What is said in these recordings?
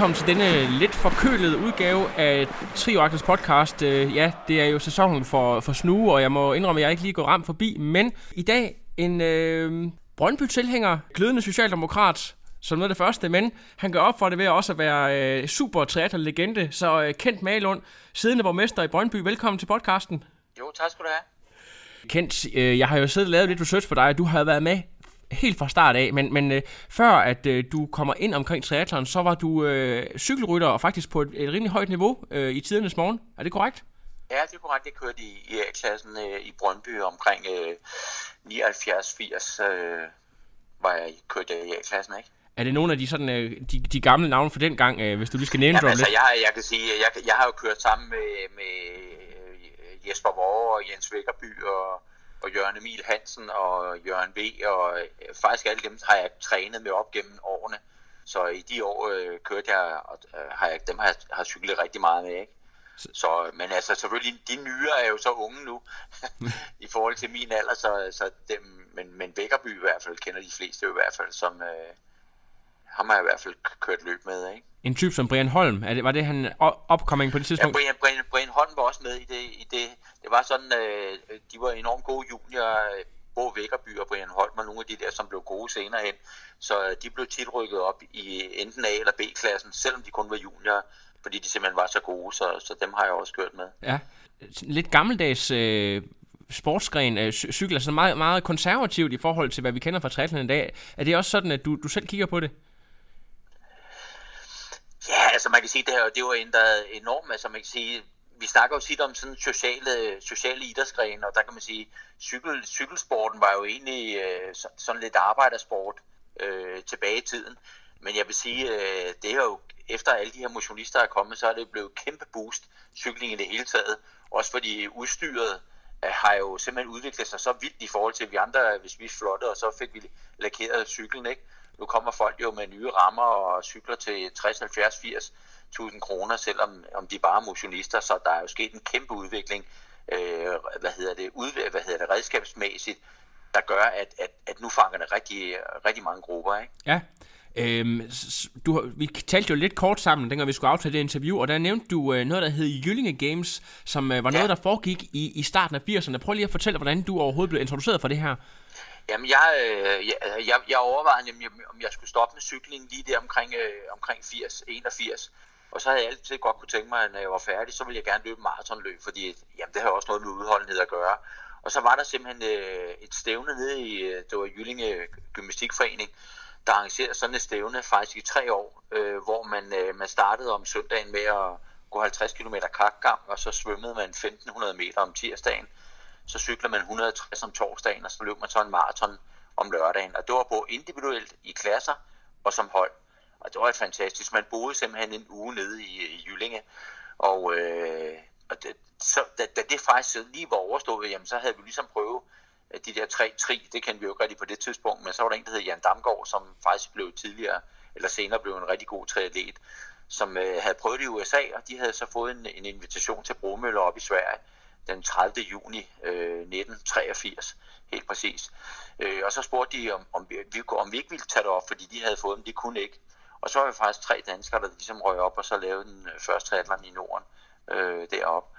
Velkommen til denne lidt forkølede udgave af Trioaktors podcast. Øh, Ja, det er jo sæsonen for, for snue, og jeg må indrømme, at jeg ikke lige går ramt forbi. Men i dag en øh, Brøndby-tilhænger, glødende socialdemokrat, som noget af det første, men han gør op for det ved også at være øh, super triathlon legende Så øh, Kent Malund, siddende borgmester i Brøndby, velkommen til podcasten. Jo, tak skal du have. Kent, øh, jeg har jo siddet og lavet lidt research på dig, og du har været med helt fra start af, men, men øh, før at øh, du kommer ind omkring triathlon, så var du øh, cykelrytter og faktisk på et, et rimelig højt niveau øh, i tidernes morgen. Er det korrekt? Ja, det er korrekt. Jeg kørte i, i A-klassen øh, i Brøndby omkring øh, 79-80, øh, var jeg kørt i A-klassen, ikke? Er det nogle af de, sådan, øh, de, de gamle navne fra den gang, øh, hvis du lige skal nævne Jamen, altså, lidt? jeg, jeg kan sige, jeg, jeg har jo kørt sammen med, med øh, Jesper Vore og Jens Vækkerby og, og Jørgen Emil Hansen og Jørgen V. Og øh, faktisk alle dem har jeg trænet med op gennem årene. Så i de år øh, kørte jeg, og øh, har jeg, dem har jeg har cyklet rigtig meget med, ikke? Så, men altså selvfølgelig, de nyere er jo så unge nu, i forhold til min alder, så, så dem, men, men Vækkerby i hvert fald kender de fleste i hvert fald, som øh, ham har jeg i hvert fald kørt løb med, ikke? En type som Brian Holm, er det, var det han opkoming på det Ja, tidspunkt? Brian, Brian, Brian Holm var også med i det. I det. det var sådan, øh, de var enormt gode juniorer, øh, Bo Vækkerby og Brian Holm og nogle af de der, som blev gode senere hen. Så øh, de blev tit rykket op i enten A- eller B-klassen, selvom de kun var juniorer, fordi de simpelthen var så gode, så, så dem har jeg også kørt med. Ja. Lidt gammeldags øh, sportsgren, øh, cy- cykel, altså meget, meget konservativt i forhold til, hvad vi kender fra triathlon i dag. Er det også sådan, at du, du selv kigger på det? Altså man kan sige, det, her, det var ændret enormt. Altså man kan sige, vi snakker jo tit om sådan sociale, sociale idrætsgrene, og der kan man sige, cykel, cykelsporten var jo egentlig øh, sådan lidt arbejdersport øh, tilbage i tiden. Men jeg vil sige, øh, det har jo, efter alle de her motionister er kommet, så er det blevet kæmpe boost, cykling i det hele taget. Også fordi udstyret øh, har jo simpelthen udviklet sig så vildt i forhold til, at vi andre, hvis vi flotte, og så fik vi lakeret cyklen, ikke? Nu kommer folk jo med nye rammer og cykler til 60, 70, 80 tusind kroner, selvom om de bare er motionister, så der er jo sket en kæmpe udvikling, øh, hvad hedder det, ud, hvad hedder det, redskabsmæssigt, der gør, at, at, at nu fanger det rigtig, rigtig mange grupper, ikke? Ja. Øhm, du, vi talte jo lidt kort sammen, dengang vi skulle aftale det interview, og der nævnte du øh, noget, der hed Jyllinge Games, som øh, var noget, Ja. der foregik i, i starten af 80'erne. Prøv lige at fortælle, hvordan du overhovedet blev introduceret for det her. Jamen, jeg, øh, jeg, jeg, jeg overvejede nemlig, om- jeg skulle stoppe med cykling lige der omkring, øh, omkring 80, 81. Og så havde jeg altid godt kunne tænke mig, at når jeg var færdig, så ville jeg gerne løbe maratonløb, fordi jamen, det har også noget med udholdenhed at gøre. Og så var der simpelthen øh, et stævne nede i, øh, det var Jyllinge Gymnastikforening, der arrangerer sådan et stævne faktisk i tre år, øh, hvor man, øh, man startede om søndagen med at gå 50 km kakgang, og så svømmede man 1500 meter om tirsdagen så cykler man 160 om torsdagen, og så løb man så en maraton om lørdagen. Og det var både individuelt i klasser og som hold. Og det var fantastisk. Man boede simpelthen en uge nede i, i Jyllinge. Og, øh, og det, så, da, da det faktisk lige var overstået, jamen, så havde vi ligesom prøvet Øh, de der tre tri. Det kendte vi jo ikke rigtig på det tidspunkt, men så var der en, der hed Jan Damgaard, som faktisk blev tidligere, eller senere blev en rigtig god triatlet, som øh, havde prøvet det i USA, og de havde så fået en, en invitation til Bromøller op i Sverige den 30. juni øh, 1983, helt præcis. Øh, og så spurgte de, om, om, vi, om vi ikke ville tage det op, fordi de havde fået dem, de kunne ikke. Og så var vi faktisk tre danskere, der ligesom røg op og så lavede den øh, første triathlon i Norden øh, derop.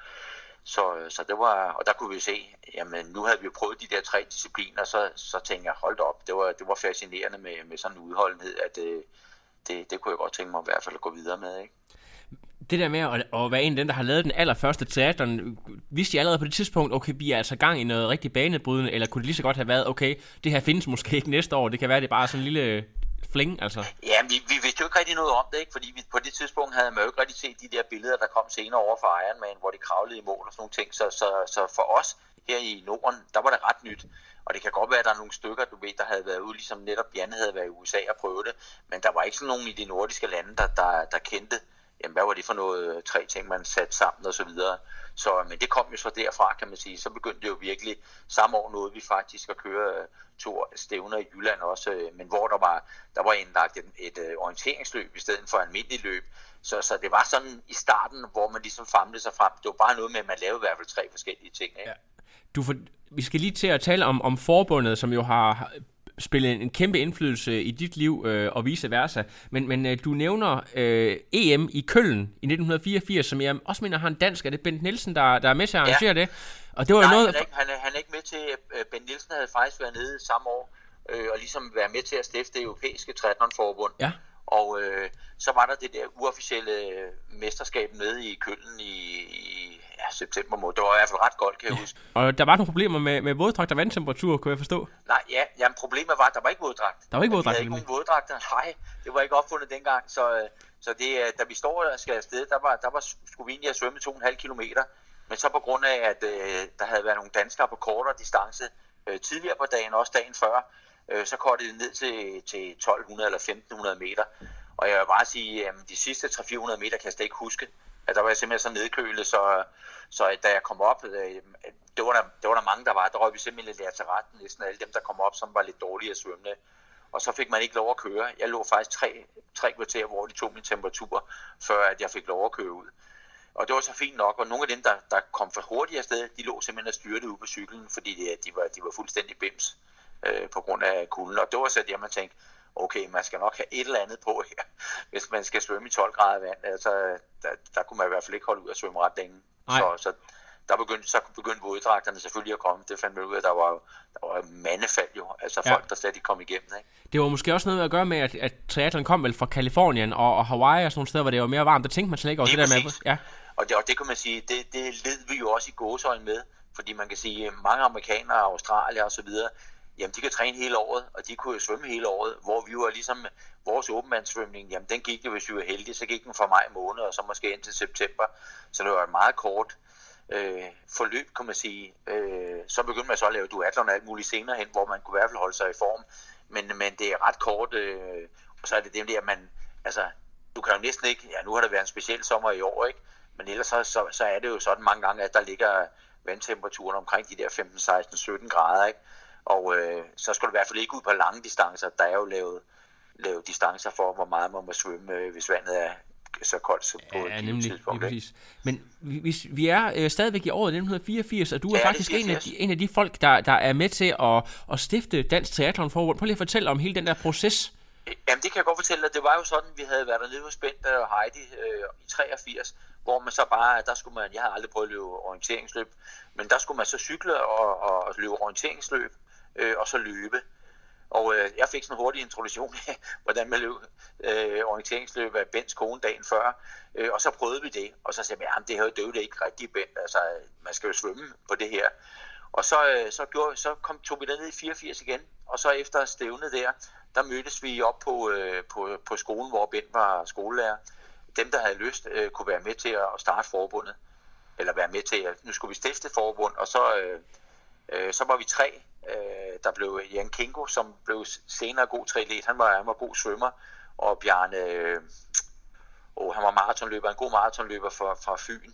Så, øh, så det var, og der kunne vi se, jamen nu havde vi jo prøvet de der tre discipliner, så, så tænkte jeg, hold op, det var, det var fascinerende med, med sådan en udholdenhed, at det, det, det kunne jeg godt tænke mig i hvert fald at gå videre med. Ikke? det der med at, at være en af dem, der har lavet den allerførste triathlon, vidste I allerede på det tidspunkt, okay, vi er altså gang i noget rigtig banebrydende, eller kunne det lige så godt have været, okay, det her findes måske ikke næste år, det kan være, det er bare sådan en lille fling, altså? Ja, vi, vi vidste jo ikke rigtig noget om det, ikke? fordi vi, på det tidspunkt havde man jo ikke rigtig set de der billeder, der kom senere over fra Ironman, hvor de kravlede i mål og sådan nogle ting. Så, så, så for os her i Norden, der var det ret nyt. Og det kan godt være, at der er nogle stykker, du ved, der havde været ude, ligesom netop Jan havde været i USA og prøvet det. Men der var ikke sådan nogen i de nordiske lande, der, der, der kendte, jamen, hvad var det for noget øh, tre ting, man satte sammen og så videre. Så, øh, men det kom jo så derfra, kan man sige. Så begyndte det jo virkelig, samme år nåede vi faktisk at køre øh, to stævner i Jylland også, men hvor der var, der var indlagt et, et, orienteringsløb i stedet for almindelig løb. Så, så det var sådan i starten, hvor man ligesom famlede sig frem. Det var bare noget med, at man lavede i hvert fald tre forskellige ting. Ikke? Ja. Du for, vi skal lige til at tale om, om forbundet, som jo har spillet en, en kæmpe indflydelse i dit liv øh, og vice versa. Men, men øh, du nævner øh, EM i Køln i 1984, som jeg også mener har en dansk. Er det Bent Nielsen, der, der er med til at arrangere ja. det? Og det var Nej, noget... han, er ikke, han, er, han er ikke med til... Øh, Bent Nielsen havde faktisk været nede samme år øh, og ligesom være med til at stifte det europæiske triathlonforbund. Ja. Og øh, så var der det der uofficielle mesterskab nede i Køln i, i ja, september måned. Det var i hvert fald ret koldt, kan jeg huske. Og der var nogle problemer med, med våddragt og vandtemperatur, kunne jeg forstå? Nej, ja, jamen, problemet var, at der var ikke våddragt. Der var ikke våddragt? Der var ikke nogen våddragter. Nej, det var ikke opfundet dengang. Så, så det, øh, da vi står og skal afsted, der, var, der var, skulle vi egentlig have svømmet 2,5 kilometer. Men så på grund af, at øh, der havde været nogle danskere på kortere distance øh, tidligere på dagen, også dagen før, øh, så går det ned til, til 1200 eller 1500 meter. Og jeg vil bare sige, at de sidste 300-400 meter kan jeg slet ikke huske. At der var jeg simpelthen så nedkølet, så, så da jeg kom op, øh, det var, der, det var der mange, der var. Der røg vi simpelthen lidt til retten, næsten alle dem, der kom op, som var lidt dårlige at svømme. Og så fik man ikke lov at køre. Jeg lå faktisk tre, tre kvarter, hvor de tog min temperatur, før at jeg fik lov at køre ud. Og det var så fint nok, og nogle af dem, der, der kom for hurtigt afsted, de lå simpelthen og styrte ud på cyklen, fordi de, de, var, de var fuldstændig bims øh, på grund af kulden. Og det var så det, man tænkte, okay, man skal nok have et eller andet på her, hvis man skal svømme i 12 grader vand. Altså, der, der kunne man i hvert fald ikke holde ud at svømme ret længe. Så, så der begyndte, så begyndte våddragterne selvfølgelig at komme. Det fandt man ud af, der var, der var mandefald jo. Altså ja. folk, der slet ikke kom igennem. Ikke? Det var måske også noget at gøre med, at, at triathlon kom vel fra Kalifornien og, og Hawaii og sådan nogle steder, hvor det var mere varmt. Der tænkte man slet ikke over det, det der med. Ja. Og det, og det kan man sige, det, det led vi jo også i gåsøjne med. Fordi man kan sige, mange amerikanere, Australier og så videre, jamen de kan træne hele året, og de kunne jo svømme hele året, hvor vi var ligesom, vores åbenvandssvømning, jamen den gik jo, hvis vi var heldige, så gik den fra maj måned, og så måske ind til september, så det var et meget kort øh, forløb, kan man sige. Øh, så begyndte man så at lave duatlon og alt muligt senere hen, hvor man kunne i hvert fald holde sig i form, men, men det er ret kort, øh, og så er det det der, man, altså, du kan jo næsten ikke, ja nu har det været en speciel sommer i år, ikke? men ellers så, så, så er det jo sådan mange gange, at der ligger vandtemperaturen omkring de der 15, 16, 17 grader, ikke? Og øh, så skal du i hvert fald ikke ud på lange distancer. Der er jo lavet, lavet distancer for, hvor meget man må svømme, øh, hvis vandet er så koldt så på ja, et nemlig, tidspunkt. Præcis. Men hvis vi er øh, stadigvæk i året 1984, og du er ja, faktisk en af, de, en af de folk, der, der er med til at, at stifte Dansk Triathlon Forbund. Prøv lige at fortælle om hele den der proces. Jamen det kan jeg godt fortælle dig. Det var jo sådan, vi havde været dernede hos Bent og Heidi øh, i 83, hvor man så bare, der skulle man, jeg har aldrig prøvet at løbe orienteringsløb, men der skulle man så cykle og, og løbe orienteringsløb, øh, og så løbe. Og øh, jeg fik sådan en hurtig introduktion af, hvordan man løb øh, orienteringsløb af Bens kone dagen før. Øh, og så prøvede vi det, og så sagde jeg, at det her det er ikke rigtig Bent, altså man skal jo svømme på det her. Og så, øh, så, gjorde, så kom, tog vi ned i 84 igen, og så efter stævnet der, der mødtes vi op på, øh, på, på skolen, hvor Bent var skolelærer. Dem, der havde lyst, øh, kunne være med til at starte forbundet, eller være med til, at nu skulle vi stifte forbund, og så, øh, øh, så var vi tre, Øh, der blev Jan Kingo, som blev senere god triatlet. Han var, han var god svømmer. Og Bjarne, øh, oh, han var maratonløber, en god maratonløber fra, fra Fyn.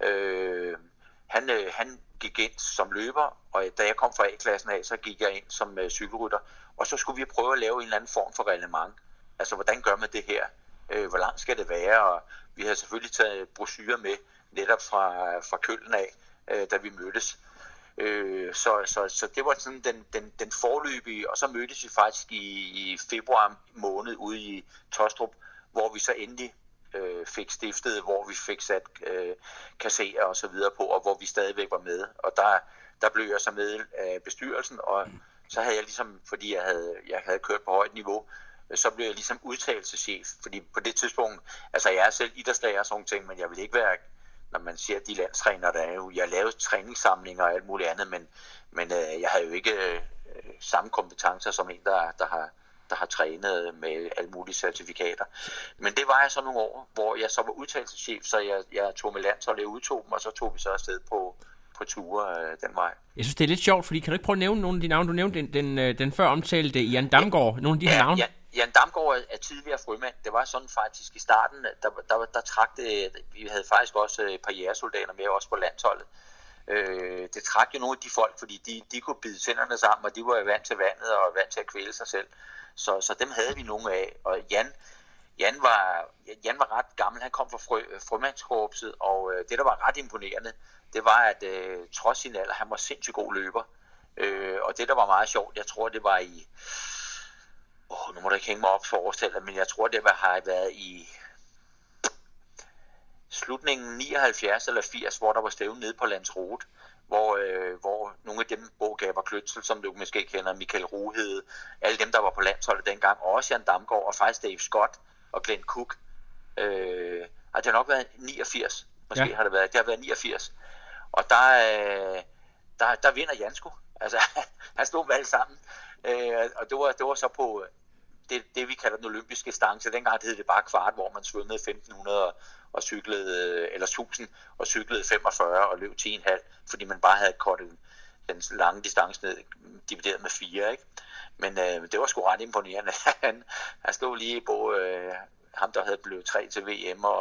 Øh, han, øh, han gik ind som løber, og da jeg kom fra A-klassen af, så gik jeg ind som øh, cykelrytter. Og så skulle vi prøve at lave en eller anden form for reglement. Altså, hvordan gør man det her? Øh, hvor langt skal det være? Og vi havde selvfølgelig taget brosyrer med, netop fra, fra Køllen af, øh, da vi mødtes. Øh, så, så, så det var sådan den, den, den forløbige, og så mødtes vi faktisk i, i februar måned ude i Tostrup, hvor vi så endelig øh, fik stiftet, hvor vi fik sat øh, kasserer og så videre på, og hvor vi stadigvæk var med. Og der, der blev jeg så med af bestyrelsen, og så havde jeg ligesom, fordi jeg havde, jeg havde kørt på højt niveau, så blev jeg ligesom udtalelseschef, fordi på det tidspunkt, altså jeg er selv idrætslærer og sådan ting, men jeg vil ikke være, når man siger, de landstræner, der er jo, jeg lavede træningssamlinger og alt muligt andet, men, men øh, jeg havde jo ikke øh, samme kompetencer som en, der, der har der har trænet med alle mulige certifikater. Men det var jeg så nogle år, hvor jeg så var udtalelseschef, så jeg, jeg tog med land, så jeg udtog dem, og så tog vi så afsted på, på ture øh, den vej. Jeg synes, det er lidt sjovt, fordi kan du ikke prøve at nævne nogle af de navne? Du nævnte den, den, øh, den før omtalte Jan Damgaard, nogle af de her ja, navne. Ja, Jan Damgaard er, er tidligere frømand. Det var sådan faktisk i starten, der, der, der trak det, vi havde faktisk også øh, et par jægersoldater med også på landsholdet. Øh, det trak jo nogle af de folk, fordi de, de kunne bide tænderne sammen, og de var jo vant til vandet og vant til at kvæle sig selv. Så, så dem havde vi nogle af. Og Jan, Jan, var, Jan var ret gammel. Han kom fra frø, frømandskorpset, og øh, det, der var ret imponerende, det var, at øh, trods sin alder, han var sindssygt god løber. Øh, og det, der var meget sjovt, jeg tror, det var i... Åh, nu må du ikke hænge mig op for årstallet, men jeg tror, det var, har været i slutningen 79 eller 80, hvor der var stævne nede på Landsrode, hvor, øh, hvor nogle af dem, Bo Gaber Kløtsel, som du måske kender, Michael Ruhede, alle dem, der var på landsholdet dengang, og også Jan Damgaard, og faktisk Dave Scott og Glenn Cook, øh, har det nok været 89, måske ja. har det været, det har været 89, og der, øh, der, der vinder Jansko, altså han stod med alle sammen, øh, og det var, det var så på det, det, vi kalder den olympiske stance, dengang hed det bare kvart, hvor man svømmede 1500 og cyklede, øh, eller 1000 og cyklede 45 og løb 10,5, fordi man bare havde kortet den lange distance ned, divideret med 4, ikke? Men øh, det var sgu ret imponerende. han, han stod lige på øh, ham, der havde blevet tre til VM, og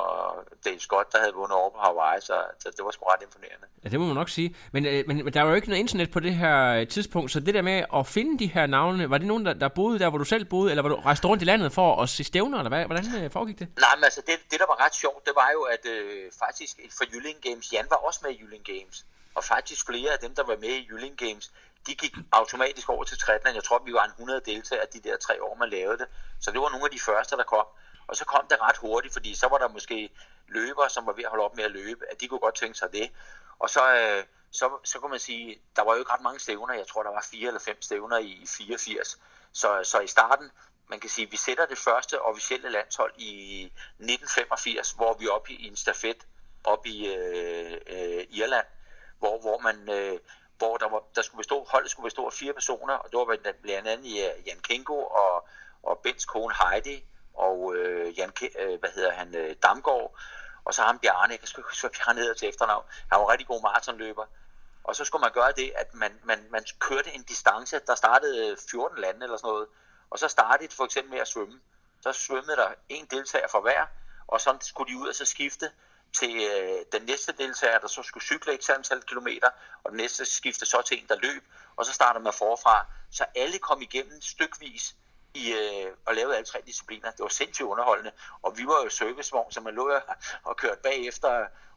Dave Scott, der havde vundet over på Hawaii, så, så det var sgu ret imponerende. Ja, det må man nok sige. Men, øh, men, der var jo ikke noget internet på det her tidspunkt, så det der med at finde de her navne, var det nogen, der, der boede der, hvor du selv boede, eller var du rejst rundt i landet for at se stævner, eller hvad? hvordan øh, foregik det? Nej, men altså, det, det der var ret sjovt, det var jo, at øh, faktisk for Jylling Games, Jan var også med i Jylling Games, og faktisk flere af dem, der var med i Jylling Games, de gik automatisk over til triathlon. Jeg tror, vi var en 100 deltagere de der tre år, man lavede det. Så det var nogle af de første, der kom. Og så kom det ret hurtigt, fordi så var der måske løbere, som var ved at holde op med at løbe, at de kunne godt tænke sig det. Og så, øh, så, så kan man sige, der var jo ikke ret mange stævner. Jeg tror, der var fire eller fem stævner i 84. Så, så i starten, man kan sige, vi sætter det første officielle landshold i 1985, hvor vi er oppe i en stafet op i øh, øh, Irland, hvor, hvor man øh, hvor der, var, der skulle bestå, holdet skulle bestå af fire personer, og det var blandt andet Jan Kingo og, og Bens kone Heidi, og øh, Jan, øh, hvad hedder han, øh, Damgaard, og så ham Bjarne, jeg kan sgu huske, Bjarne hedder til efternavn. Han var en rigtig god maratonløber. Og så skulle man gøre det, at man, man, man kørte en distance, der startede øh, 14 lande eller sådan noget, og så startede for eksempel med at svømme. Så svømmede der en deltager for hver, og så skulle de ud og så skifte til øh, den næste deltager, der så skulle cykle et antal kilometer, og den næste skifte så til en, der løb, og så starter man forfra. Så alle kom igennem stykvis i, øh, og lavede alle tre discipliner. Det var sindssygt underholdende, og vi var jo servicevogn, så man lå og kørte bagefter,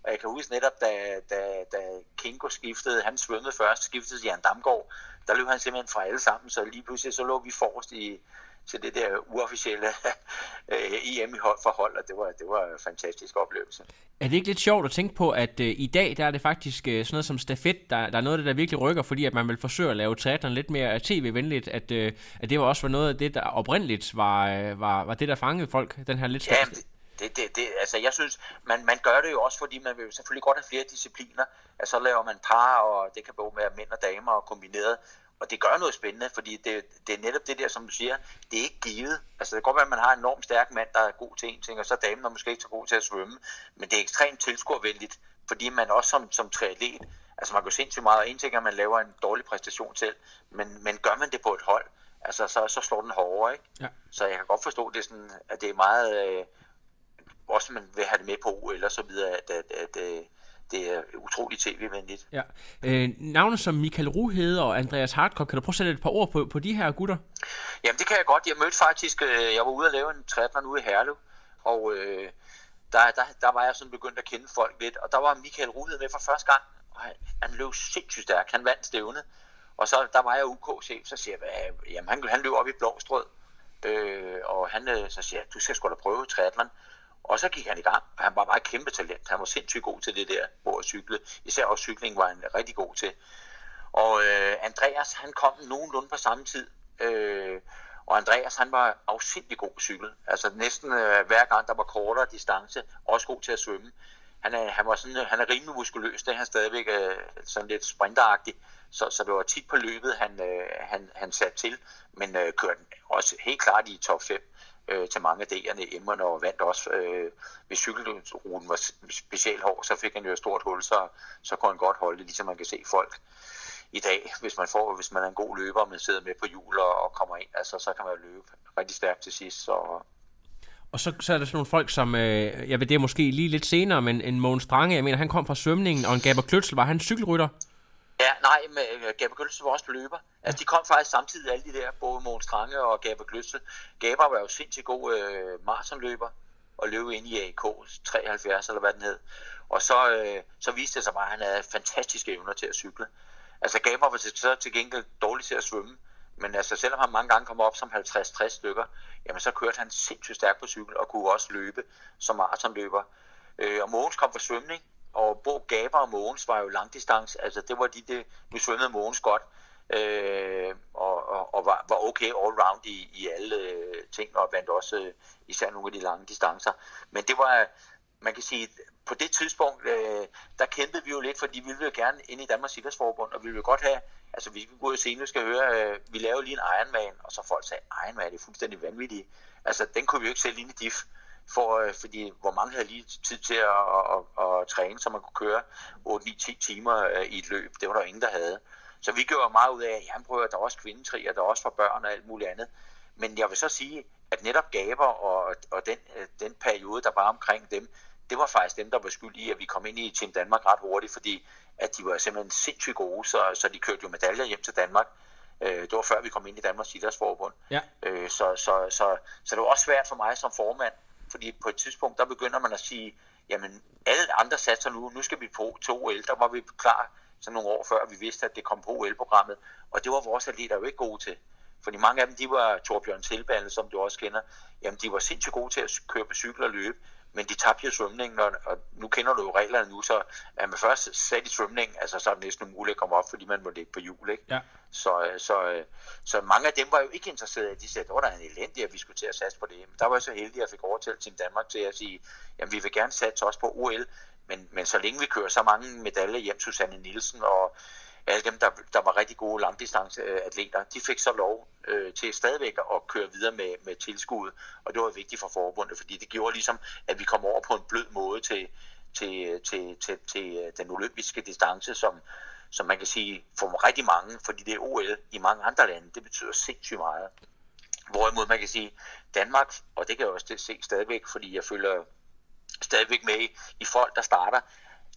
og jeg kan huske netop, da, da, da Kinko skiftede, han svømmede først, skiftede Jan Damgaard, der løb han simpelthen fra alle sammen, så lige pludselig så lå vi forrest i, til det der uofficielle øh, EM i hold for hold, og det var, det var en fantastisk oplevelse. Er det ikke lidt sjovt at tænke på, at øh, i dag der er det faktisk øh, sådan noget som stafet, der, der er noget af det, der virkelig rykker, fordi at man vil forsøge at lave triathlon lidt mere tv-venligt, at, øh, at det var også var noget af det, der oprindeligt var, øh, var, var det, der fangede folk, den her lidt ja, det, det, det, altså jeg synes, man, man gør det jo også, fordi man vil selvfølgelig godt have flere discipliner, at så laver man par, og det kan både være mænd og damer og kombineret, og det gør noget spændende, fordi det, det er netop det der, som du siger, det er ikke givet. Altså det kan godt være, at man har en enormt stærk mand, der er god til en ting, og så er damen er måske ikke så god til at svømme, men det er ekstremt tilskuervenligt, fordi man også som, som triatlet, altså man går sindssygt meget, og en ting er, at man laver en dårlig præstation selv, men, men gør man det på et hold, altså så, så slår den hårdere, ikke? Ja. Så jeg kan godt forstå, det sådan, at det er meget, øh, også man vil have det med på OL og så videre, at, at, at, at øh, det er utroligt tv-venligt. Ja. Øh, navne som Michael Ruhede og Andreas Hartkop, kan du prøve at sætte et par ord på, på de her gutter? Jamen det kan jeg godt. Jeg mødte faktisk, øh, jeg var ude og lave en triathlon ude i Herlev, og øh, der, der, der var jeg sådan begyndt at kende folk lidt, og der var Michael Ruhede med for første gang, og han, han løb sindssygt stærkt, han vandt stævnet, og så der var jeg UK-chef, så siger jeg, jamen han, han løb op i Blåstrød, øh, og han øh, så siger du skal sgu da prøve triathlon, og så gik han i gang, han var bare et kæmpe talent. Han var sindssygt god til det der, hvor at cykle. Især også cykling var han rigtig god til. Og øh, Andreas, han kom nogenlunde på samme tid. Øh, Og Andreas, han var afsindelig god på cykel. Altså næsten øh, hver gang, der var kortere distance, også god til at svømme. Han er, han var sådan, øh, han er rimelig muskuløs, det er han stadigvæk øh, sådan lidt sprinteragtig. Så, så det var tit på løbet, han, øh, han, han satte til, men øh, kørte også helt klart i top 5 øh, til mange af D'erne i Emmerne og vandt også. Øh, hvis cykelruten var specielt hård, så fik han jo et stort hul, så, så kunne han godt holde det, ligesom man kan se folk i dag, hvis man får, hvis man er en god løber, og man sidder med på hjul og, og kommer ind, altså, så kan man løbe rigtig stærkt til sidst. Så, og så, så er der sådan nogle folk, som, øh, jeg ved det er måske lige lidt senere, men en Mogens Strange, jeg mener, han kom fra svømningen, og en Gaber Kløtsel, var han cykelrytter? Ja, nej, men øh, Gaber Kløtsel var også løber. Altså, de kom faktisk samtidig, alle de der, både Mogens Strange og Gaber Kløtsel. Gaber var jo sindssygt god øh, maratonløber, og løb ind i AK 73, eller hvad den hed. Og så, øh, så viste det sig bare, at han havde fantastiske evner til at cykle. Altså Gaber var så til gengæld dårlig til at svømme, men altså selvom han mange gange kom op som 50-60 stykker, jamen så kørte han sindssygt stærkt på cykel og kunne også løbe som maratonløber. Øh, og Mogens kom fra svømning, og Bo Gaber og Mogens var jo langdistance, altså det var de, det, nu svømmede Mogens godt, øh, og, og, og var, var okay all round i, i alle øh, ting, og vandt også øh, især nogle af de lange distancer. Men det var, man kan sige, på det tidspunkt, øh, der kæmpede vi jo lidt, fordi vi ville jo gerne ind i Danmarks Idrætsforbund, og vi ville godt have, altså vi går ud og senere skal høre, øh, vi laver lige en Ironman, og så folk sagde, Ironman det er fuldstændig vanvittigt. Altså den kunne vi jo ikke sælge ind i DIF, for, øh, fordi hvor mange havde lige tid til at, at, at, at træne, så man kunne køre 8-9-10 timer øh, i et løb. Det var der ingen, der havde. Så vi gjorde meget ud af, at jamen, prøver, der er også kvindetrier, der er også for børn og alt muligt andet. Men jeg vil så sige, at netop gaber og, og den, øh, den periode, der var omkring dem, det var faktisk dem, der var skyld i, at vi kom ind i Team Danmark ret hurtigt, fordi at de var simpelthen sindssygt gode, så, så de kørte jo medaljer hjem til Danmark. Øh, det var før vi kom ind i Danmarks Idrætsforbund. Ja. Øh, så, så, så, så det var også svært for mig som formand, fordi på et tidspunkt, der begynder man at sige, jamen alle andre satser nu, nu skal vi på to OL, der var vi klar så nogle år før, vi vidste, at det kom på OL-programmet, og det var vores atleter jo ikke gode til. Fordi mange af dem, de var Torbjørn Tilballe, som du også kender, jamen de var sindssygt gode til at køre på cykel og løbe, men de tabte jo svømningen, og, og nu kender du jo reglerne nu, så er man først sat i svømningen, altså så er det næsten umuligt at komme op, fordi man må ligge på hjul, ikke? Ja. Så, øh, så, øh, så mange af dem var jo ikke interesserede, de sagde, at det var en elendig, at vi skulle til at satse på det. Men der var jeg så heldig, at jeg fik overtalt til Danmark til at sige, at vi vil gerne satse også på OL, men, men så længe vi kører så mange medaljer hjem, Susanne Nielsen og alle dem, der, der var rigtig gode langdistanceatleter, de fik så lov øh, til stadigvæk at køre videre med, med tilskud, og det var vigtigt for forbundet, fordi det gjorde ligesom, at vi kom over på en blød måde til, til, til, til, til øh, den olympiske distance, som, som man kan sige for rigtig mange, fordi det er OL i mange andre lande, det betyder sindssygt meget. Hvorimod man kan sige, Danmark, og det kan jeg også se stadigvæk, fordi jeg følger stadigvæk med i, i folk, der starter,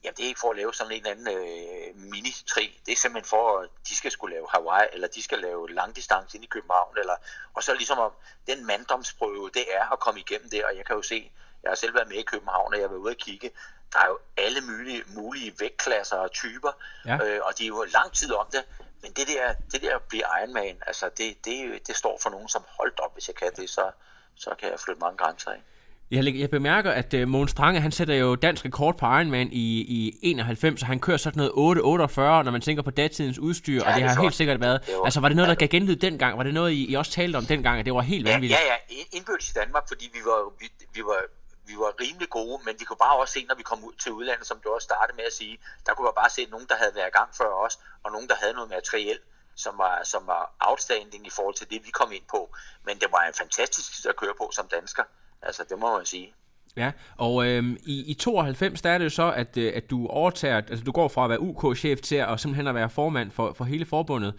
Jamen, det er ikke for at lave sådan en anden øh, mini-tri. Det er simpelthen for, at de skal skulle lave Hawaii, eller de skal lave langdistance ind i København, eller, og så ligesom om den manddomsprøve, det er at komme igennem det, og jeg kan jo se, jeg har selv været med i København, og jeg har været ude at kigge, der er jo alle mulige, mulige vægtklasser og typer, ja. øh, og de er jo lang tid om det, men det der, det der bliver Ironman, altså det, det, det står for nogen som holdt op, hvis jeg kan det, så, så kan jeg flytte mange grænser af. Jeg, jeg bemærker, at uh, Mogens Strange, han sætter jo dansk rekord på Ironman i, i 91, og han kører sådan noget 8.48, når man tænker på datidens udstyr, ja, og det, det har helt sikkert været. Det var, altså, var det noget, der gav genlyd dengang? Var det noget, I, I også talte om dengang, at det var helt ja, vanvittigt? Ja, ja, indbyrdes i Danmark, fordi vi var, vi, vi var vi var rimelig gode, men vi kunne bare også se, når vi kom ud til udlandet, som du også startede med at sige, der kunne man bare se nogen, der havde været i gang før os, og nogen, der havde noget materiel, som var, som var outstanding i forhold til det, vi kom ind på. Men det var en fantastisk at køre på som dansker. Altså, det må man sige. Ja, og øhm, i, i 92, der er det jo så, at, øh, at du overtager, altså du går fra at være UK-chef til at, at simpelthen at være formand for, for hele forbundet.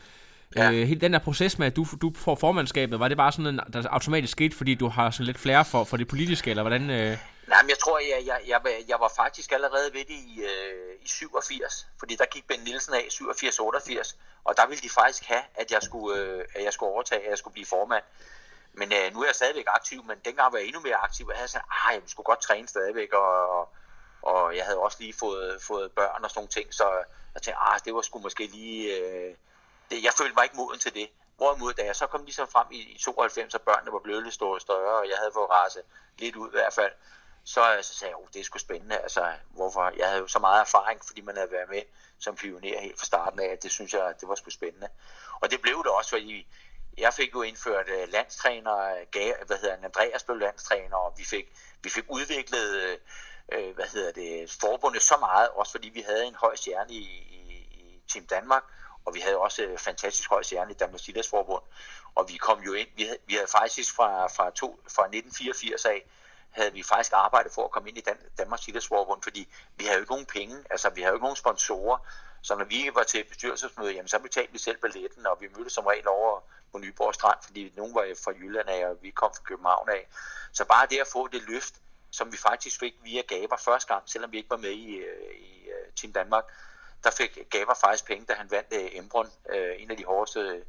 Ja. Øh, hele den der proces med, at du, du får formandskabet, var det bare sådan en, der automatisk sket, fordi du har sådan lidt flere for, for det politiske, eller hvordan? Øh... Nej, men jeg tror, jeg, jeg, jeg, jeg var faktisk allerede ved det i, øh, i 87, fordi der gik Ben Nielsen af 87-88, og der ville de faktisk have, at jeg skulle, øh, at jeg skulle overtage, at jeg skulle blive formand. Men øh, nu er jeg stadigvæk aktiv, men dengang var jeg endnu mere aktiv. Jeg havde sagt, at jeg skulle godt træne stadigvæk, og, og, og jeg havde også lige fået, fået børn og sådan nogle ting, så jeg tænkte, at det var sgu måske lige... Øh, det, jeg følte mig ikke moden til det. Hvorimod, da jeg så kom ligesom frem i, i 92, og børnene var blevet lidt større, større, og jeg havde fået rase lidt ud i hvert fald, så, øh, så sagde jeg, oh, det er sgu spændende. Altså, hvorfor? Jeg havde jo så meget erfaring, fordi man havde været med som pioner helt fra starten af, det synes jeg, det var sgu spændende. Og det blev det også, fordi jeg fik jo indført uh, landstræner, hvad hedder han, Andreas blev landstræner, og vi fik, vi fik udviklet uh, hvad hedder det, forbundet så meget, også fordi vi havde en høj stjerne i, i, i Team Danmark, og vi havde også uh, fantastisk høj stjerne i Danmarks Idrætsforbund, og vi kom jo ind, vi havde, vi havde faktisk fra, fra, to, fra 1984 af, havde vi faktisk arbejdet for at komme ind i Dan- Danmarks Idrætsforbund, fordi vi havde jo ikke nogen penge, altså vi havde jo ikke nogen sponsorer, så når vi var til bestyrelsesmøde, jamen, så betalte vi selv balletten, og vi mødtes som regel over på Nyborg Strand, fordi nogen var fra Jylland af, og vi kom fra København af. Så bare det at få det løft, som vi faktisk fik via Gaber første gang, selvom vi ikke var med i, øh, i øh, Team Danmark, der fik Gaber faktisk penge, da han vandt øh, Embrun, Embron, en af de hårdeste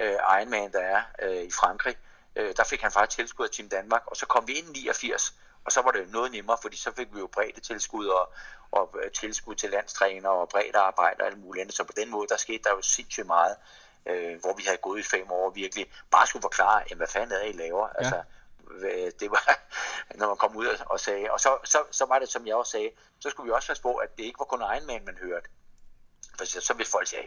Ironman, der er i Frankrig. Der fik han faktisk tilskud af Team Danmark, og så kom vi ind i 89, og så var det noget nemmere, fordi så fik vi jo bredt tilskud og, og tilskud til landstræner og bredt arbejde og alt muligt andet. Så på den måde, der skete der jo sindssygt meget øh, hvor vi havde gået i fem år virkelig bare skulle forklare, jamen, hvad fanden er det, I laver? Ja. Altså, det var, når man kom ud og sagde, og så, så, så var det, som jeg også sagde, så skulle vi også passe på, at det ikke var kun mand, man hørte. For så, så vil folk sige,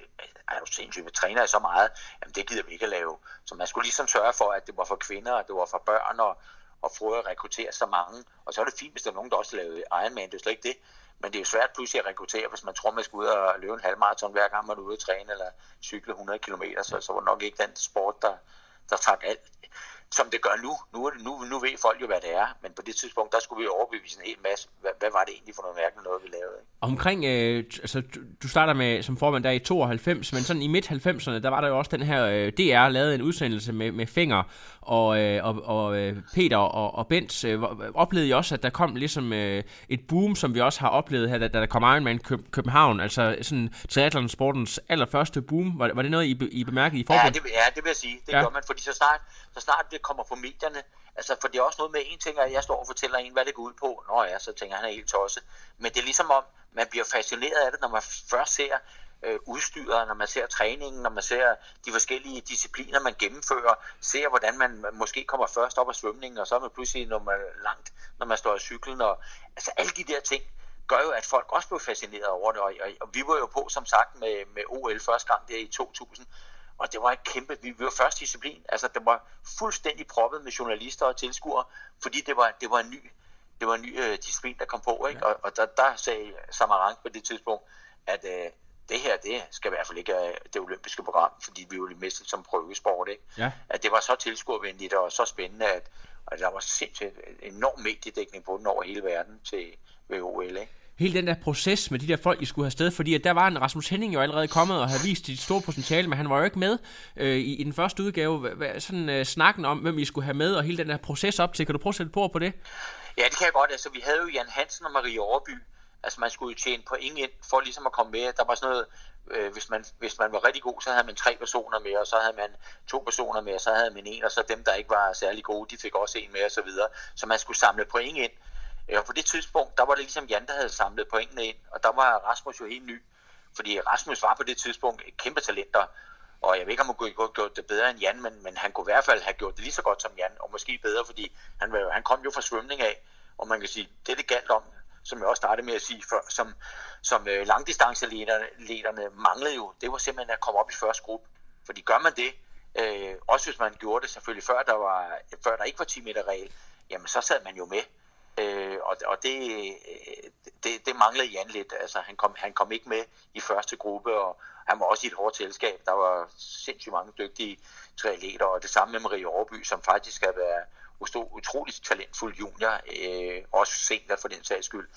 er du sindssygt, vi træner så meget? Jamen det gider vi ikke at lave. Så man skulle ligesom sørge for, at det var for kvinder, og det var for børn, og, og få at rekruttere så mange. Og så er det fint, hvis der er nogen, der også lavede Ironman, det er slet ikke det. Men det er jo svært pludselig at rekruttere, hvis man tror, man skal ud og løbe en halvmarathon hver gang man er ude at træne eller cykle 100 km, så, så var det nok ikke den sport, der, der trak alt som det gør nu. Nu, er det, nu, nu ved folk jo, hvad det er, men på det tidspunkt, der skulle vi overbevise en hel masse. Hvad, hvad var det egentlig for noget mærkeligt noget, vi lavede? Ikke? Omkring, øh, altså, du starter med som formand der i 92, men sådan i midt-90'erne, der var der jo også den her, øh, DR lavede en udsendelse med, med Finger og, øh, og, og øh, Peter og, og Bent. Øh, oplevede I også, at der kom ligesom øh, et boom, som vi også har oplevet her, da, da der kom Ironman Køb, København, altså sådan triathlon-sportens allerførste boom. Var, var det noget, I, I bemærkede i forhold? Ja, det, ja, det vil jeg sige. Det ja. gør man, fordi så snart, så snart det kommer på medierne, altså for det er også noget med en ting, at jeg står og fortæller en, hvad det går ud på. Nå ja, så tænker han er helt tosset. Men det er ligesom om, man bliver fascineret af det, når man først ser øh, udstyret, når man ser træningen, når man ser de forskellige discipliner, man gennemfører, ser hvordan man måske kommer først op af svømningen, og så er man pludselig når man langt, når man står i cyklen. Og, altså alle de der ting gør jo, at folk også blev fascineret over det, og, og, og vi var jo på, som sagt, med, med OL første gang der i 2000, og det var et kæmpe, vi var første disciplin, altså det var fuldstændig proppet med journalister og tilskuere, fordi det var, det var en ny, det var en ny uh, disciplin, der kom på, ikke? Ja. Og, og der, der sagde Samarang på det tidspunkt, at uh, det her, det skal i hvert fald ikke være det olympiske program, fordi vi jo mistet som prøvesport, ikke? Ja. At det var så tilskuervenligt og så spændende, at, at der var sindssygt enorm mediedækning på den over hele verden til ved OL, ikke? Hele den der proces med de der folk, I skulle have sted, fordi at der var en Rasmus Henning jo allerede kommet og havde vist sit store potentiale, men han var jo ikke med øh, i, i den første udgave. Sådan øh, snakken om, hvem I skulle have med, og hele den der proces op til. Kan du prøve at sætte på på det? Ja, det kan jeg godt. Altså, vi havde jo Jan Hansen og Marie Overby, Altså man skulle jo tjene point ind for ligesom at komme med. Der var sådan noget, øh, hvis, man, hvis man var rigtig god, så havde man tre personer med, og så havde man to personer med, og så havde man en, og så dem, der ikke var særlig gode, de fik også en med, og så videre. Så man skulle samle point ind. Øh, og på det tidspunkt, der var det ligesom Jan, der havde samlet pointene ind, og der var Rasmus jo helt ny. Fordi Rasmus var på det tidspunkt et kæmpe talenter, og jeg ved ikke, om han kunne gjort det bedre end Jan, men, men han kunne i hvert fald have gjort det lige så godt som Jan, og måske bedre, fordi han, var, han kom jo fra svømning af, og man kan sige, det er det galt om som jeg også startede med at sige før, som, som øh, langdistancelederne manglede jo, det var simpelthen at komme op i første gruppe. Fordi gør man det, øh, også hvis man gjorde det selvfølgelig før der, var, før der ikke var 10 meter regel, jamen så sad man jo med. Øh, og og det, øh, det, det manglede Jan lidt. Altså, han, kom, han kom ikke med i første gruppe, og han var også i et hårdt selskab. Der var sindssygt mange dygtige triatleter, og det samme med Marie Overby, som faktisk har været utroligt talentfuld junior, øh, også senior for den sags skyld.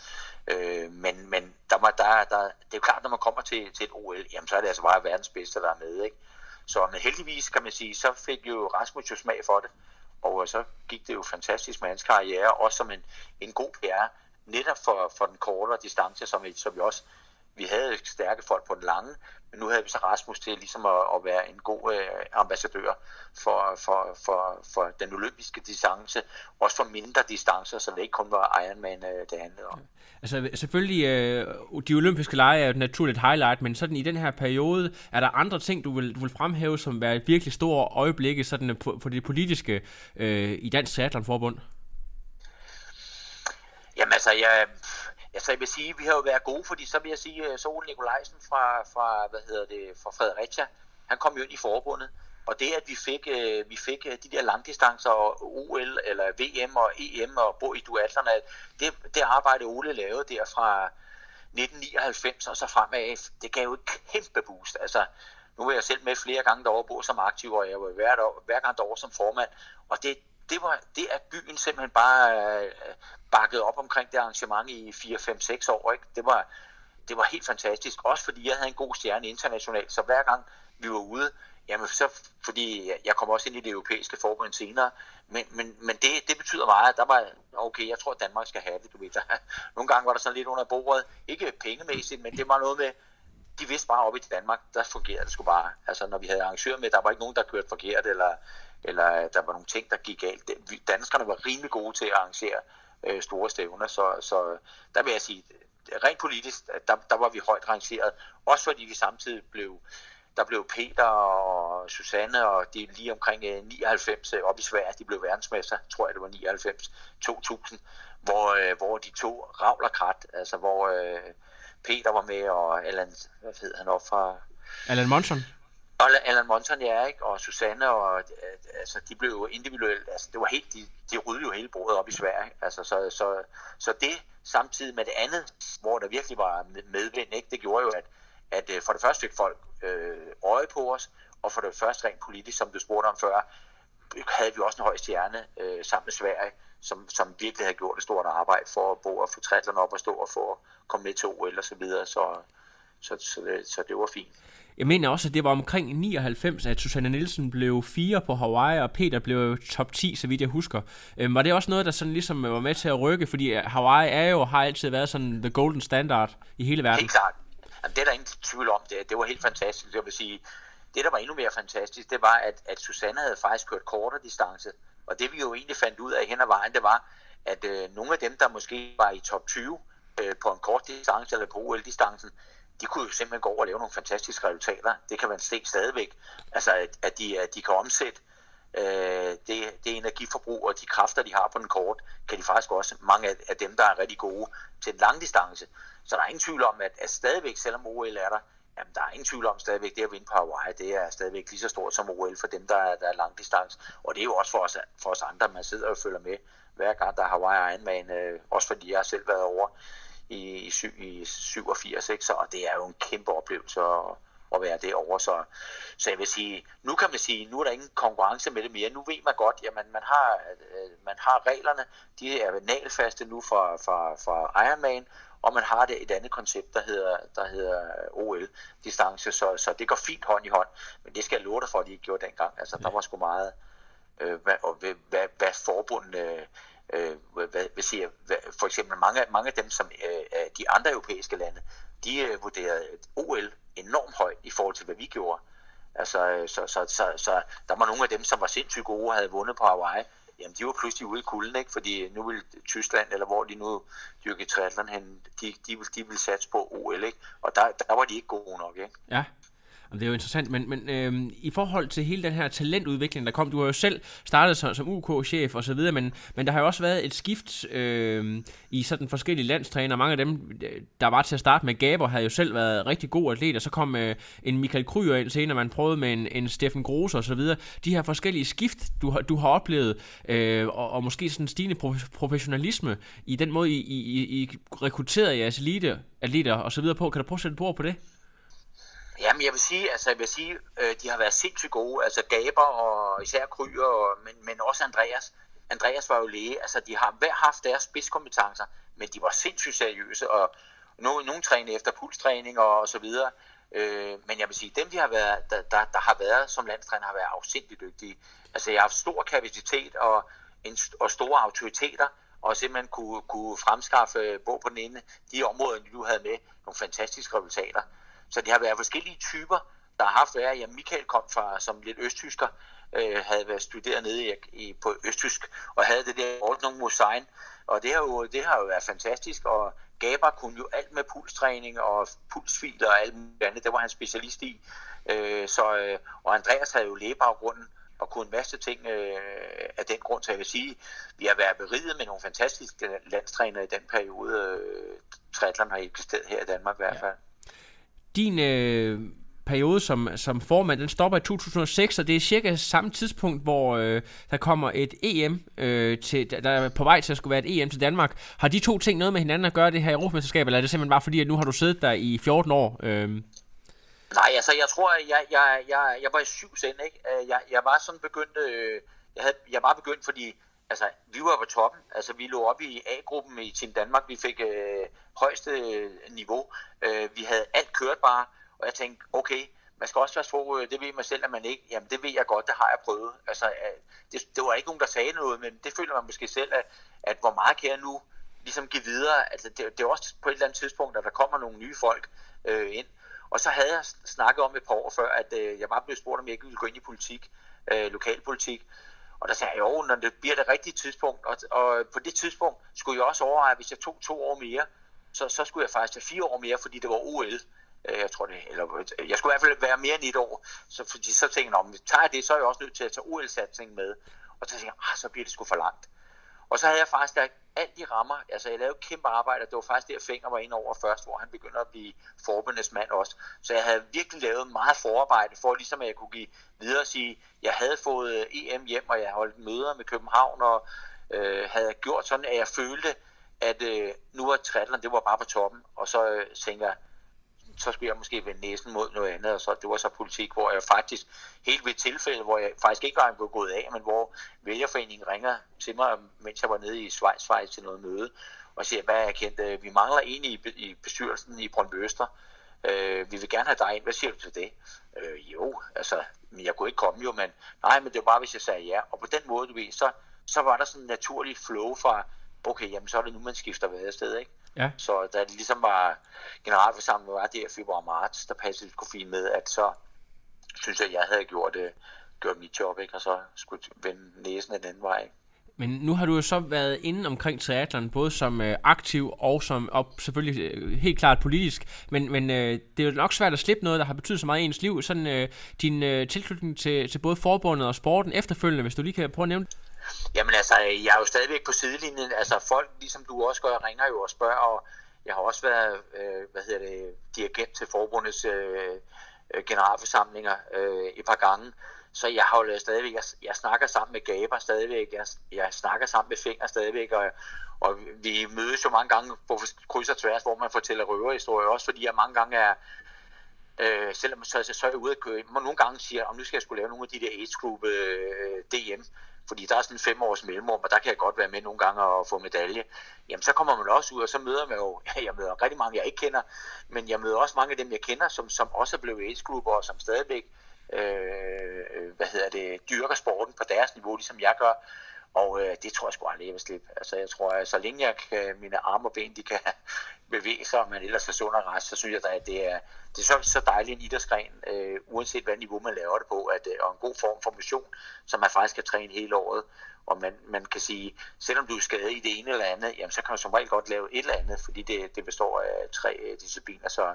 Øh, men men der, var, der, der, det er jo klart, når man kommer til, til et OL, jamen, så er det altså bare verdens bedste, der er med. Ikke? Så men heldigvis kan man sige, så fik jo Rasmus jo smag for det, og så gik det jo fantastisk med hans karriere, også som en, en god PR, netop for, for den kortere distance, som vi, som vi også vi havde stærke folk på den lange, men nu havde vi så Rasmus til ligesom at, at være en god øh, ambassadør for, for, for, for den olympiske distance, også for mindre distancer, så det ikke kun var Ironman, øh, det handlede om. Altså selvfølgelig, øh, de olympiske lege er et naturligt highlight, men sådan i den her periode, er der andre ting, du vil, du vil fremhæve, som være et virkelig stort øjeblikke sådan på, på det politiske øh, i Dansk Triathlon-forbund? Jamen altså, jeg, Altså jeg vil sige, vi har jo været gode, fordi så vil jeg sige, øh, så Ole Nikolajsen fra, fra, hvad hedder det, fra Fredericia, han kom jo ind i forbundet, Og det, at vi fik, øh, vi fik øh, de der langdistancer og OL eller VM og EM og bo i duatlerne, det, det arbejde Ole lavede der fra 1999 og så fremad, det gav jo et kæmpe boost. Altså, nu var jeg selv med flere gange derovre bo som aktiv, og jeg var hver, år, hver gang derovre som formand. Og det, det, var, det er byen simpelthen bare øh, bakket op omkring det arrangement i 4, 5, 6 år. Ikke? Det, var, det var helt fantastisk, også fordi jeg havde en god stjerne internationalt, så hver gang vi var ude, jamen så, fordi jeg kom også ind i det europæiske forbund senere, men, men, men det, det betyder meget, der var, okay, jeg tror, at Danmark skal have det, du ved. Der, nogle gange var der sådan lidt under bordet, ikke pengemæssigt, men det var noget med, de vidste bare op i Danmark, der fungerede det sgu bare. Altså når vi havde arrangører med, der var ikke nogen, der kørte forkert, eller, eller der var nogle ting, der gik galt. Danskerne var rimelig gode til at arrangere øh, store stævner, så, så der vil jeg sige, rent politisk, der, der var vi højt rangeret. Også fordi vi samtidig blev, der blev Peter og Susanne og de lige omkring øh, 99 øh, op i Sverige, de blev verdensmester, tror jeg det var 99, 2000, hvor, øh, hvor de to ravler krat, altså hvor øh, Peter var med, og Allan, hvad hed han op fra... Allan Monson. Og Allan Monson, ja, ikke? og Susanne, og altså, de blev jo individuelt, altså, det var helt, de, de ryddede jo hele bordet op i Sverige, altså, så, så, så det samtidig med det andet, hvor der virkelig var medvind, ikke? det gjorde jo, at, at øh, for det første fik folk øh, øje på os, og for det første rent politisk, som du spurgte om før, havde vi også en høj stjerne øh, sammen med Sverige, som, som virkelig havde gjort et stort arbejde for at, bo og få trætlerne op og stå og få komme med til OL og så videre, så, så, så, det, så det var fint. Jeg mener også, at det var omkring 99, at Susanne Nielsen blev fire på Hawaii, og Peter blev top 10, så vidt jeg husker. Øhm, var det også noget, der sådan ligesom var med til at rykke? Fordi Hawaii er jo, har altid været sådan the golden standard i hele verden. Helt klart. Jamen, det er der ingen tvivl om. Det, det var helt fantastisk. Jeg vil sige, det der var endnu mere fantastisk, det var, at, at Susanne havde faktisk kørt kortere distance. Og det vi jo egentlig fandt ud af hen ad vejen, det var, at øh, nogle af dem, der måske var i top 20 øh, på en kort distance eller på OL-distancen, de kunne jo simpelthen gå over og lave nogle fantastiske resultater. Det kan man se stadigvæk. Altså, at, at, de, at de kan omsætte øh, det, det energiforbrug og de kræfter, de har på den kort, kan de faktisk også, mange af, af dem, der er rigtig gode til en lang distance. Så der er ingen tvivl om, at, at stadigvæk, selvom OL er der, jamen, der er ingen tvivl om stadigvæk, det at vinde på Hawaii, det er stadigvæk lige så stort som OL for dem, der er, der er lang distance. Og det er jo også for os, for os andre, man sidder og følger med, hver gang der er Hawaii Ironman, øh, også fordi jeg har selv været over i, i, sy, i 87, ikke? Så, og det er jo en kæmpe oplevelse at, at være derovre. Så, så jeg vil sige, nu kan man sige, nu er der ingen konkurrence med det mere. Nu ved man godt, at man har, øh, man har reglerne, de er nalfaste nu fra, fra, fra Ironman, og man har det et andet koncept, der hedder, der hedder OL-distance, så, så det går fint hånd i hånd, men det skal jeg love dig for, at de ikke gjorde dengang. Altså, der var sgu meget, øh, hvad, og hvad, hvad, hvad forbundene øh, hvad, hvad siger, hvad, for eksempel mange, mange af dem, som øh, de andre europæiske lande, de øh, vurderede OL enormt højt i forhold til, hvad vi gjorde. Altså, øh, så, så, så, så der var nogle af dem, som var sindssygt gode og havde vundet på Hawaii, jamen de var pludselig ude i kulden, ikke? fordi nu vil Tyskland, eller hvor de nu dyrker triathlon hen, de, de, vil, de vil satse på OL, ikke? og der, der var de ikke gode nok. Ikke? Ja, det er jo interessant, men, men øhm, i forhold til hele den her talentudvikling, der kom, du har jo selv startet som, som UK-chef og så videre, men, men der har jo også været et skift øhm, i sådan forskellige landstræner. Mange af dem, øh, der var til at starte med Gaber, havde jo selv været rigtig gode atleter. Så kom øh, en Michael Kryer ind senere, man prøvede med en, en Steffen Grose og så videre. De her forskellige skift, du har, du har oplevet, øh, og, og måske sådan stigende professionalisme i den måde, I, I, I rekrutterede jeres elite atleter og så videre på. Kan du prøve at sætte på på det? Jamen, jeg vil sige, altså, jeg vil sige, øh, de har været sindssygt gode, altså Gaber og især Kryer, og, men, men også Andreas. Andreas var jo læge, altså de har hver haft deres spidskompetencer, men de var sindssygt seriøse, og nogen, nogen trænede efter pulstræning og, og så videre. Øh, men jeg vil sige, dem, de har været, der, der, der har været som landstræner, har været afsindigt dygtige. Altså, jeg har haft stor kapacitet og, en, og store autoriteter, og simpelthen kunne, kunne fremskaffe øh, både på den ene, de områder, du havde med, nogle fantastiske resultater. Så det har været forskellige typer, der har haft været. Ja, Michael kom fra som lidt østtysker, øh, havde været studeret nede i, i, på østtysk, og havde det der ordnung Musein. Og det har, jo, det har jo været fantastisk, og Gaber kunne jo alt med pulstræning og pulsfiler og alt muligt andet. Det var han specialist i. Øh, så, øh, og Andreas havde jo lægebagrunden og kunne en masse ting øh, af den grund, så jeg vil sige, vi har været beriget med nogle fantastiske landstrænere i den periode, øh, triathlon har eksisteret her i Danmark i hvert fald. Ja. Din øh, periode som, som formand, den stopper i 2006, og det er cirka samme tidspunkt, hvor øh, der kommer et EM, øh, til, der er på vej til at skulle være et EM til Danmark. Har de to ting noget med hinanden at gøre, det her Europamesterskab, eller er det simpelthen bare fordi, at nu har du siddet der i 14 år? Øh? Nej, altså jeg tror, jeg, jeg, jeg, jeg var i syv sind, ikke? Øh, jeg, jeg var sådan begyndt, øh, jeg, havde, jeg var begyndt, fordi altså, vi var på toppen. Altså, vi lå op i A-gruppen i Team Danmark. Vi fik øh, højeste øh, niveau. Øh, vi havde alt kørt bare, og jeg tænkte, okay, man skal også være så, øh, det ved man selv, at man ikke, jamen det ved jeg godt, det har jeg prøvet. Altså, øh, det, det var ikke nogen, der sagde noget, men det føler man måske selv, at, at hvor meget kan jeg nu ligesom give videre. Altså, det, det er også på et eller andet tidspunkt, at der kommer nogle nye folk øh, ind. Og så havde jeg snakket om et par år før, at øh, jeg var blevet spurgt, om jeg ikke ville gå ind i politik, øh, lokalpolitik. Og der sagde jeg, jo, når det bliver det rigtige tidspunkt, og, og på det tidspunkt skulle jeg også overveje, at hvis jeg tog to år mere, så, så skulle jeg faktisk tage fire år mere, fordi det var OL. Øh, jeg tror det, eller jeg skulle i hvert fald være mere end et år. Så, fordi så tænkte jeg, om tager jeg det, så er jeg også nødt til at tage OL-satsning med. Og så tænkte jeg, ah, så bliver det sgu for langt. Og så havde jeg faktisk der alt i rammer. Altså jeg lavede kæmpe arbejde, og det var faktisk der Finger var ind over først, hvor han begyndte at blive forbundsmand også. Så jeg havde virkelig lavet meget forarbejde for ligesom at jeg kunne give videre og sige, jeg havde fået øh, EM hjem, og jeg holdt møder med København, og øh, havde gjort sådan, at jeg følte, at øh, nu var triathlon, det var bare på toppen. Og så øh, tænker jeg, så skulle jeg måske vende næsen mod noget andet, og så, det var så politik, hvor jeg faktisk, helt ved et tilfælde, hvor jeg faktisk ikke var gået af, men hvor vælgerforeningen ringer til mig, mens jeg var nede i Schweiz, Schweiz til noget møde, og siger, hvad jeg kendte, vi mangler en i, i bestyrelsen i Brøndby Øster, øh, vi vil gerne have dig ind, hvad siger du til det? Øh, jo, altså, men jeg kunne ikke komme jo, men nej, men det var bare, hvis jeg sagde ja, og på den måde, du ved, så, så var der sådan en naturlig flow fra, okay, jamen så er det nu, man skifter vadested, sted, ikke? Ja. Så da det ligesom var generalforsamlingen var der i februar og marts, der passede det fint med, at så synes jeg, at jeg havde gjort, øh, gjort mit job, ikke? og så skulle vende næsen af den vej. Ikke? Men nu har du jo så været inde omkring triathlon, både som øh, aktiv og som og selvfølgelig øh, helt klart politisk. Men, men øh, det er jo nok svært at slippe noget, der har betydet så meget i ens liv. Sådan øh, din øh, tilknytning til, til både forbundet og sporten efterfølgende, hvis du lige kan prøve at nævne Jamen altså, jeg er jo stadigvæk på sidelinjen. Altså folk, ligesom du også gør, ringer jo og spørger, og jeg har også været, øh, hvad hedder det, dirigent til forbundets øh, øh generalforsamlinger øh, et par gange. Så jeg har jo stadigvæk, jeg, jeg snakker sammen med Gaber stadigvæk, jeg, jeg snakker sammen med Finger stadigvæk, og, og vi mødes jo mange gange på kryds og tværs, hvor man fortæller røverhistorier, også fordi jeg mange gange er, øh, selvom så, så, så er jeg ude at køre, man nogle gange siger, om nu skal jeg skulle lave nogle af de der age group øh, DM, fordi der er sådan fem års mellemrum, og der kan jeg godt være med nogle gange og få medalje, jamen så kommer man også ud, og så møder man jo, ja, jeg møder rigtig mange, jeg ikke kender, men jeg møder også mange af dem, jeg kender, som, som også er blevet age og som stadigvæk øh, hvad hedder det, dyrker sporten på deres niveau, ligesom jeg gør. Og øh, det tror jeg sgu aldrig, jeg vil slippe. Altså, jeg tror, at så længe jeg kan, mine arme og ben de kan bevæge sig, men ellers er sund og rest, så synes jeg, at det er, det er så, så dejligt en idrætsgren, øh, uanset hvad niveau man laver det på, at, øh, og en god form for motion, som man faktisk kan træne hele året. Og man, man kan sige, selvom du er skadet i det ene eller andet, jamen, så kan man som regel godt lave et eller andet, fordi det, det består af tre øh, discipliner. Så,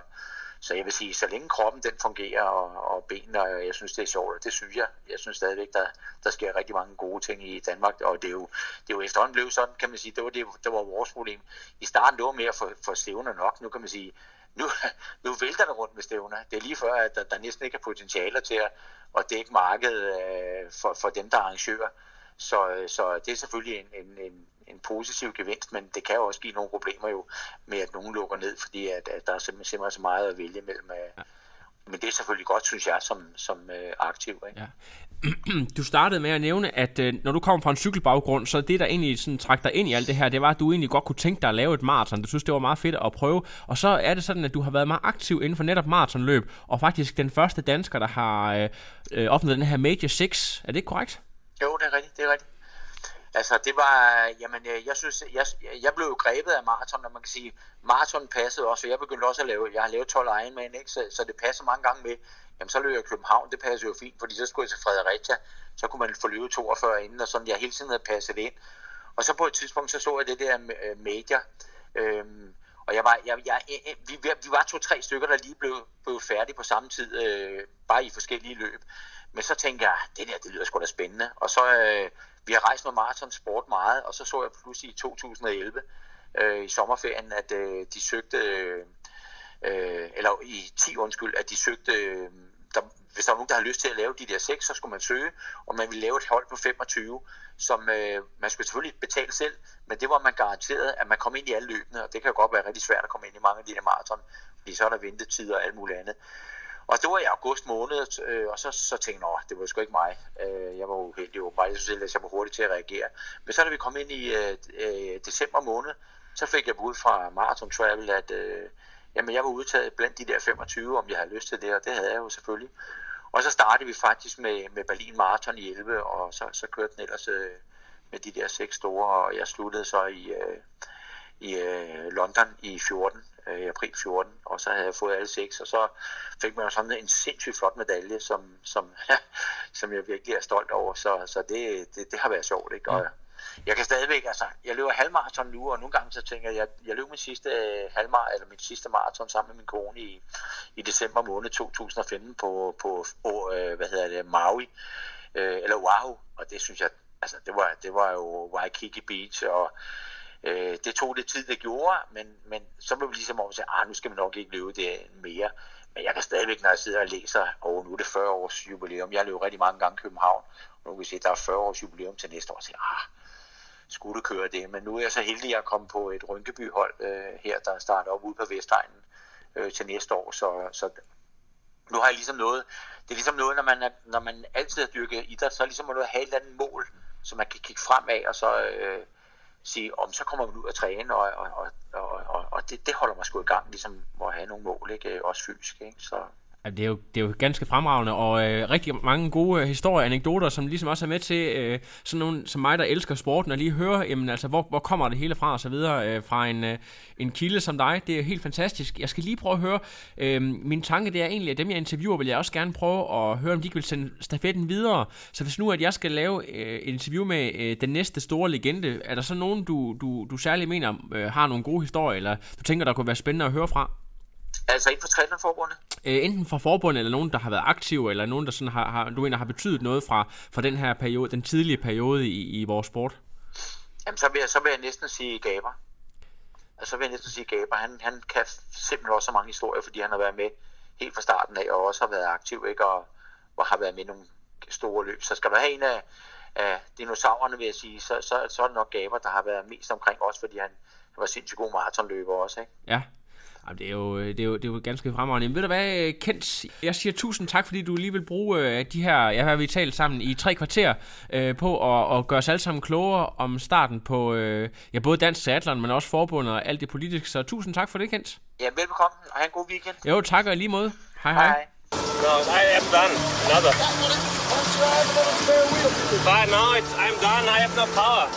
så jeg vil sige, så længe kroppen den fungerer, og, og benene, og jeg synes, det er sjovt, og det synes jeg. Jeg synes stadigvæk, der, der sker rigtig mange gode ting i Danmark, og det er jo, det er jo efterhånden blevet sådan, kan man sige, det var, det, det var vores problem. I starten, det var mere for, for stævner nok, nu kan man sige, nu, nu vælter det rundt med stævner. Det er lige før, at der, der næsten ikke er potentialer til at, at dække markedet øh, for, for dem, der arrangører. Så, så det er selvfølgelig en, en, en, en positiv gevinst, men det kan jo også give nogle problemer jo med, at nogen lukker ned, fordi at, at der er simpelthen, simpelthen så meget at vælge mellem. Øh, ja. Men det er selvfølgelig godt, synes jeg, som, som øh, aktiv. Ikke? Ja. Du startede med at nævne, at øh, når du kommer fra en cykelbaggrund, så det, der egentlig sådan, trak dig ind i alt det her, det var, at du egentlig godt kunne tænke dig at lave et maraton. Du synes, det var meget fedt at prøve. Og så er det sådan, at du har været meget aktiv inden for netop maratonløb, og faktisk den første dansker, der har øh, øh, opnået den her Major 6. Er det ikke korrekt? Jo, det er rigtigt, det er rigtigt. Altså, det var, jamen, øh, jeg synes, jeg, jeg blev jo grebet af maraton, og man kan sige, maraton passede også, og jeg begyndte også at lave, jeg har lavet 12 Ironman, ikke? Så, så det passer mange gange med, jamen så løb jeg i København, det passer jo fint, fordi så skulle jeg til Fredericia, så kunne man få løbet 42 inden, og sådan, jeg hele tiden havde passet ind. Og så på et tidspunkt, så så jeg det der øh, medier, øhm, og jeg var, jeg, jeg, jeg, vi, vi var to-tre stykker, der lige blev, blev færdige på samme tid, øh, bare i forskellige løb. Men så tænkte jeg, ah, det der, det lyder sgu da spændende. Og så, øh, vi har rejst med maraton sport meget, og så så jeg pludselig i 2011 øh, i sommerferien, at øh, de søgte, øh, øh, eller i 10 undskyld, at de søgte, øh, der, hvis der var nogen, der havde lyst til at lave de der seks, så skulle man søge, og man ville lave et hold på 25, som øh, man skulle selvfølgelig betale selv, men det var man garanteret, at man kom ind i alle løbene, og det kan jo godt være rigtig svært at komme ind i mange af de der maraton, fordi så er der ventetid og alt muligt andet. Og det var i august måned, øh, og så, så tænkte jeg, det var sgu ikke mig. Øh, jeg var uheldig åbenbart. Jeg synes at jeg var hurtig til at reagere. Men så da vi kom ind i øh, øh, december måned, så fik jeg bud fra Marathon Travel, at øh, jamen, jeg var udtaget blandt de der 25, om jeg havde lyst til det, og det havde jeg jo selvfølgelig. Og så startede vi faktisk med, med Berlin Marathon i 11, og så, så kørte den ellers øh, med de der seks store, og jeg sluttede så i, øh, i øh, London i 14 øh, i april 14, og så havde jeg fået alle seks, og så fik man jo sådan en sindssygt flot medalje, som, som, som jeg virkelig er stolt over, så, så det, det, det har været sjovt, ikke? Og jeg kan stadigvæk, altså, jeg løber halvmarathon nu, og nogle gange så tænker jeg, jeg løb min sidste øh, halvmar, eller min sidste maraton sammen med min kone i, i december måned 2015 på, på på øh, hvad hedder det, Maui, øh, eller Oahu, og det synes jeg, altså, det var, det var jo Waikiki Beach, og Øh, det tog lidt tid, det gjorde, men, men så blev vi ligesom over at sige, ah, nu skal vi nok ikke løbe det mere. Men jeg kan stadigvæk, når jeg sidder og læser, og nu er det 40 års jubilæum, jeg løber rigtig mange gange i København, og nu kan vi se, at der er 40 års jubilæum til næste år, og siger, ah, skulle køre det? Men nu er jeg så heldig, at jeg kom på et Rynkeby-hold øh, her, der starter op ude på Vestegnen øh, til næste år, så, så nu har jeg ligesom noget, det er ligesom noget, når man, er, når man altid har dyrket idræt, så er ligesom noget at have et eller andet mål, så man kan kigge fremad, og så, øh, sige, om så kommer man ud og træne, og, og, og, og, og det, det holder mig sgu i gang, ligesom at have nogle mål, ikke? Øh, også fysisk. Ikke? Så, det, er jo, det er jo ganske fremragende, og øh, rigtig mange gode øh, historier og anekdoter, som ligesom også er med til øh, sådan nogen som mig, der elsker sporten, og lige høre, jamen, altså, hvor, hvor kommer det hele fra, og så videre, øh, fra en, øh, en kilde som dig. Det er helt fantastisk. Jeg skal lige prøve at høre, øh, min tanke det er egentlig, at dem jeg interviewer, vil jeg også gerne prøve at høre, om de vil sende stafetten videre. Så hvis nu, at jeg skal lave øh, et interview med øh, den næste store legende, er der så nogen, du, du, du særligt mener øh, har nogle gode historier, eller du tænker, der kunne være spændende at høre fra? Altså inden for trænerforbundet? Øh, enten fra forbundet, eller nogen, der har været aktive, eller nogen, der sådan har, har, du mener, har betydet noget fra, fra den her periode, den tidlige periode i, i vores sport? Jamen, så vil, jeg, så vil jeg næsten sige Gaber. Altså, så vil jeg næsten sige Gaber. Han, han kan simpelthen også så mange historier, fordi han har været med helt fra starten af, og også har været aktiv, ikke? Og, og har været med i nogle store løb. Så skal der have en af, af dinosaurerne, vil jeg sige, så, så, så er det nok Gaber, der har været mest omkring os, fordi han, han var sindssygt god maratonløber også, ikke? Ja, Jamen, det, er jo, det, er jo, det er jo ganske fremragende. Men ved du hvad, Kent? Jeg siger tusind tak, fordi du lige vil bruge øh, de her, jeg har vi talt sammen i tre kvarter, øh, på at, at gøre os alle sammen klogere om starten på øh, ja, både Dansk Teatron, men også forbundet og alt det politiske. Så tusind tak for det, Kent. Ja, velbekomme, og have en god weekend. Jo, tak og lige måde. Hej hej. hej. No, I am done. Another. But no, it's, I'm done. I have no power.